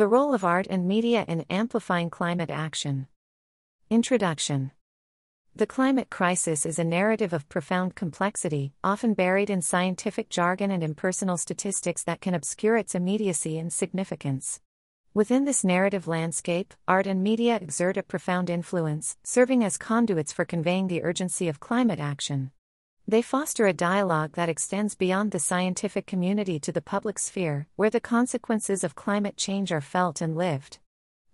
The role of art and media in amplifying climate action. Introduction The climate crisis is a narrative of profound complexity, often buried in scientific jargon and impersonal statistics that can obscure its immediacy and significance. Within this narrative landscape, art and media exert a profound influence, serving as conduits for conveying the urgency of climate action. They foster a dialogue that extends beyond the scientific community to the public sphere, where the consequences of climate change are felt and lived.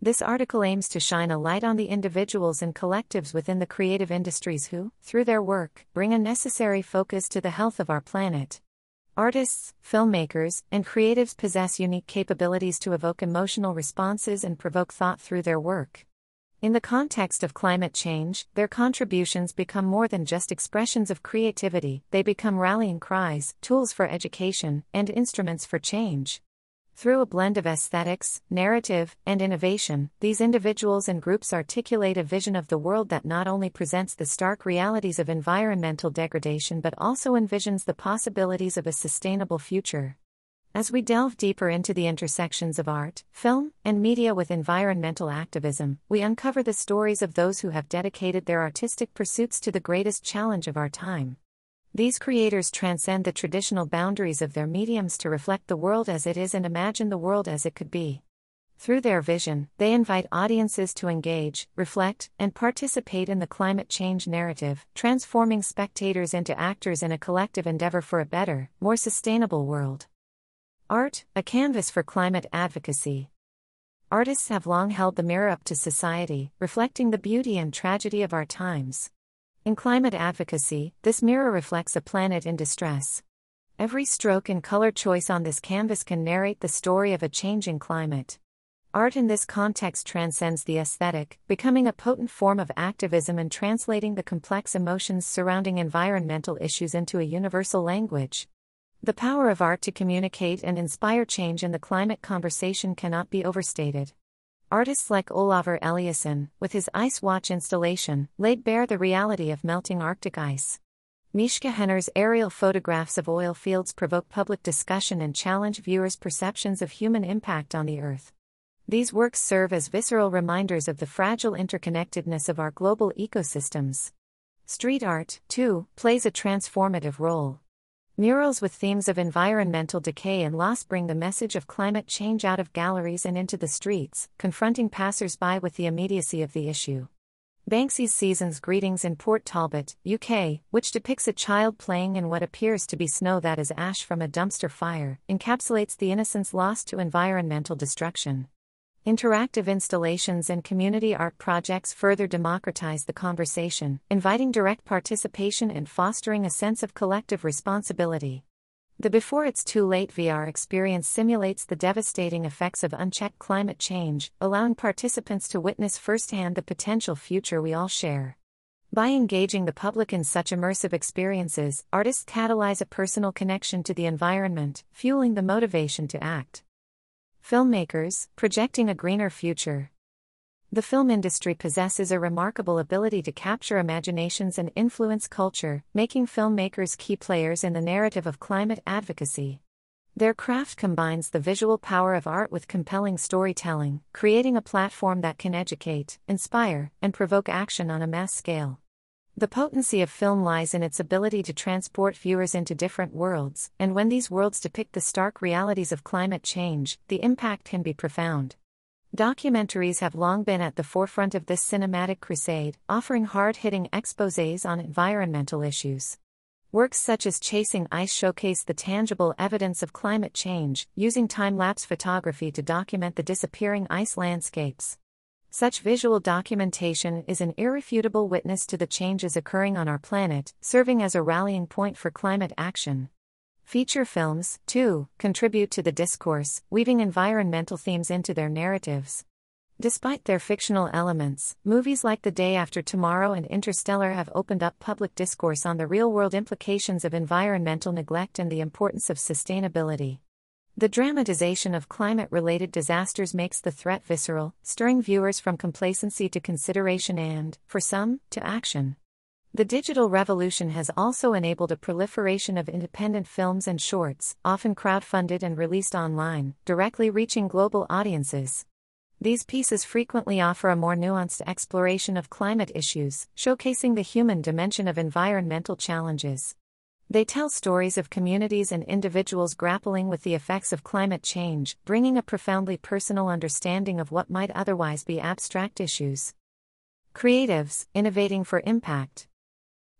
This article aims to shine a light on the individuals and collectives within the creative industries who, through their work, bring a necessary focus to the health of our planet. Artists, filmmakers, and creatives possess unique capabilities to evoke emotional responses and provoke thought through their work. In the context of climate change, their contributions become more than just expressions of creativity, they become rallying cries, tools for education, and instruments for change. Through a blend of aesthetics, narrative, and innovation, these individuals and groups articulate a vision of the world that not only presents the stark realities of environmental degradation but also envisions the possibilities of a sustainable future. As we delve deeper into the intersections of art, film, and media with environmental activism, we uncover the stories of those who have dedicated their artistic pursuits to the greatest challenge of our time. These creators transcend the traditional boundaries of their mediums to reflect the world as it is and imagine the world as it could be. Through their vision, they invite audiences to engage, reflect, and participate in the climate change narrative, transforming spectators into actors in a collective endeavor for a better, more sustainable world. Art, a canvas for climate advocacy. Artists have long held the mirror up to society, reflecting the beauty and tragedy of our times. In climate advocacy, this mirror reflects a planet in distress. Every stroke and color choice on this canvas can narrate the story of a changing climate. Art in this context transcends the aesthetic, becoming a potent form of activism and translating the complex emotions surrounding environmental issues into a universal language. The power of art to communicate and inspire change in the climate conversation cannot be overstated. Artists like Olafur Eliasson, with his Ice Watch installation, laid bare the reality of melting Arctic ice. Mishka Henner's aerial photographs of oil fields provoke public discussion and challenge viewers' perceptions of human impact on the Earth. These works serve as visceral reminders of the fragile interconnectedness of our global ecosystems. Street art, too, plays a transformative role. Murals with themes of environmental decay and loss bring the message of climate change out of galleries and into the streets, confronting passers-by with the immediacy of the issue. Banksy's Season's Greetings in Port Talbot, UK, which depicts a child playing in what appears to be snow that is ash from a dumpster fire, encapsulates the innocence lost to environmental destruction. Interactive installations and community art projects further democratize the conversation, inviting direct participation and fostering a sense of collective responsibility. The Before It's Too Late VR experience simulates the devastating effects of unchecked climate change, allowing participants to witness firsthand the potential future we all share. By engaging the public in such immersive experiences, artists catalyze a personal connection to the environment, fueling the motivation to act. Filmmakers, projecting a greener future. The film industry possesses a remarkable ability to capture imaginations and influence culture, making filmmakers key players in the narrative of climate advocacy. Their craft combines the visual power of art with compelling storytelling, creating a platform that can educate, inspire, and provoke action on a mass scale. The potency of film lies in its ability to transport viewers into different worlds, and when these worlds depict the stark realities of climate change, the impact can be profound. Documentaries have long been at the forefront of this cinematic crusade, offering hard hitting exposes on environmental issues. Works such as Chasing Ice showcase the tangible evidence of climate change, using time lapse photography to document the disappearing ice landscapes. Such visual documentation is an irrefutable witness to the changes occurring on our planet, serving as a rallying point for climate action. Feature films, too, contribute to the discourse, weaving environmental themes into their narratives. Despite their fictional elements, movies like The Day After Tomorrow and Interstellar have opened up public discourse on the real world implications of environmental neglect and the importance of sustainability. The dramatization of climate related disasters makes the threat visceral, stirring viewers from complacency to consideration and, for some, to action. The digital revolution has also enabled a proliferation of independent films and shorts, often crowdfunded and released online, directly reaching global audiences. These pieces frequently offer a more nuanced exploration of climate issues, showcasing the human dimension of environmental challenges. They tell stories of communities and individuals grappling with the effects of climate change, bringing a profoundly personal understanding of what might otherwise be abstract issues. Creatives, innovating for impact.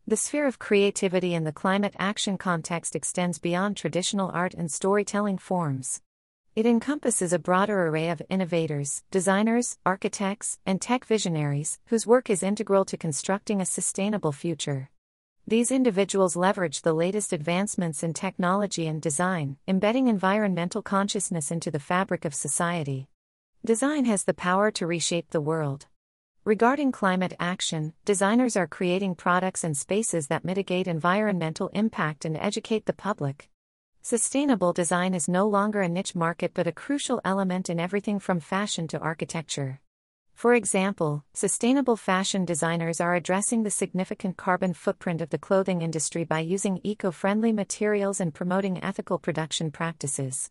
The sphere of creativity in the climate action context extends beyond traditional art and storytelling forms. It encompasses a broader array of innovators, designers, architects, and tech visionaries whose work is integral to constructing a sustainable future. These individuals leverage the latest advancements in technology and design, embedding environmental consciousness into the fabric of society. Design has the power to reshape the world. Regarding climate action, designers are creating products and spaces that mitigate environmental impact and educate the public. Sustainable design is no longer a niche market but a crucial element in everything from fashion to architecture. For example, sustainable fashion designers are addressing the significant carbon footprint of the clothing industry by using eco friendly materials and promoting ethical production practices.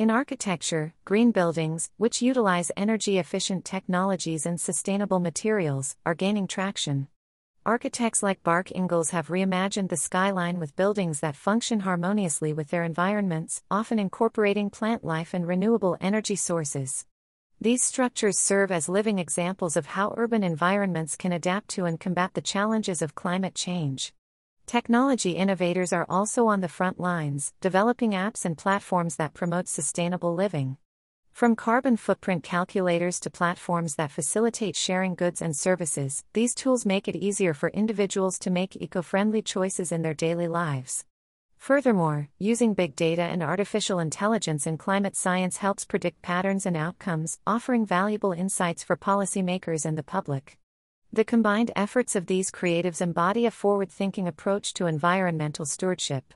In architecture, green buildings, which utilize energy efficient technologies and sustainable materials, are gaining traction. Architects like Bjarke Ingels have reimagined the skyline with buildings that function harmoniously with their environments, often incorporating plant life and renewable energy sources. These structures serve as living examples of how urban environments can adapt to and combat the challenges of climate change. Technology innovators are also on the front lines, developing apps and platforms that promote sustainable living. From carbon footprint calculators to platforms that facilitate sharing goods and services, these tools make it easier for individuals to make eco friendly choices in their daily lives. Furthermore, using big data and artificial intelligence in climate science helps predict patterns and outcomes, offering valuable insights for policymakers and the public. The combined efforts of these creatives embody a forward thinking approach to environmental stewardship.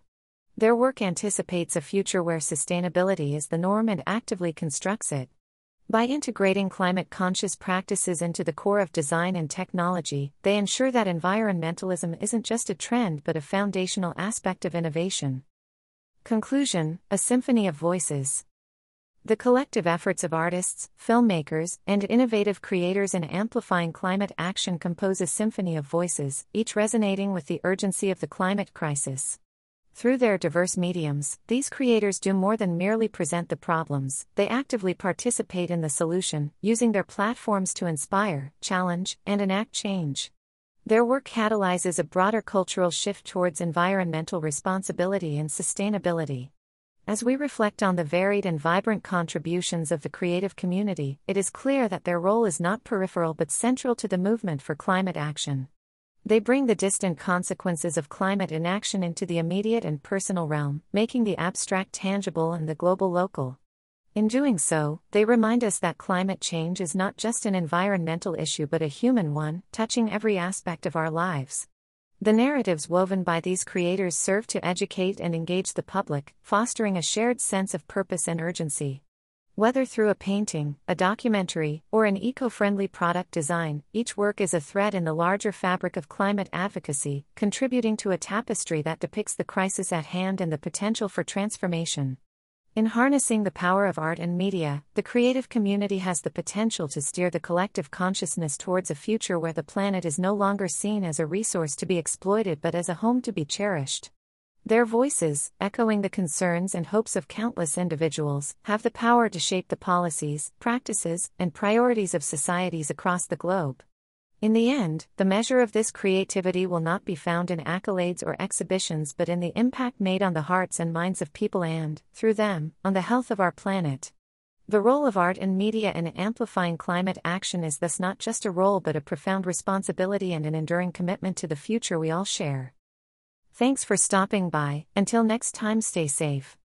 Their work anticipates a future where sustainability is the norm and actively constructs it. By integrating climate conscious practices into the core of design and technology, they ensure that environmentalism isn't just a trend but a foundational aspect of innovation. Conclusion A Symphony of Voices. The collective efforts of artists, filmmakers, and innovative creators in amplifying climate action compose a symphony of voices, each resonating with the urgency of the climate crisis. Through their diverse mediums, these creators do more than merely present the problems, they actively participate in the solution, using their platforms to inspire, challenge, and enact change. Their work catalyzes a broader cultural shift towards environmental responsibility and sustainability. As we reflect on the varied and vibrant contributions of the creative community, it is clear that their role is not peripheral but central to the movement for climate action. They bring the distant consequences of climate inaction into the immediate and personal realm, making the abstract tangible and the global local. In doing so, they remind us that climate change is not just an environmental issue but a human one, touching every aspect of our lives. The narratives woven by these creators serve to educate and engage the public, fostering a shared sense of purpose and urgency. Whether through a painting, a documentary, or an eco friendly product design, each work is a thread in the larger fabric of climate advocacy, contributing to a tapestry that depicts the crisis at hand and the potential for transformation. In harnessing the power of art and media, the creative community has the potential to steer the collective consciousness towards a future where the planet is no longer seen as a resource to be exploited but as a home to be cherished. Their voices, echoing the concerns and hopes of countless individuals, have the power to shape the policies, practices, and priorities of societies across the globe. In the end, the measure of this creativity will not be found in accolades or exhibitions but in the impact made on the hearts and minds of people and, through them, on the health of our planet. The role of art and media in amplifying climate action is thus not just a role but a profound responsibility and an enduring commitment to the future we all share. Thanks for stopping by, until next time, stay safe.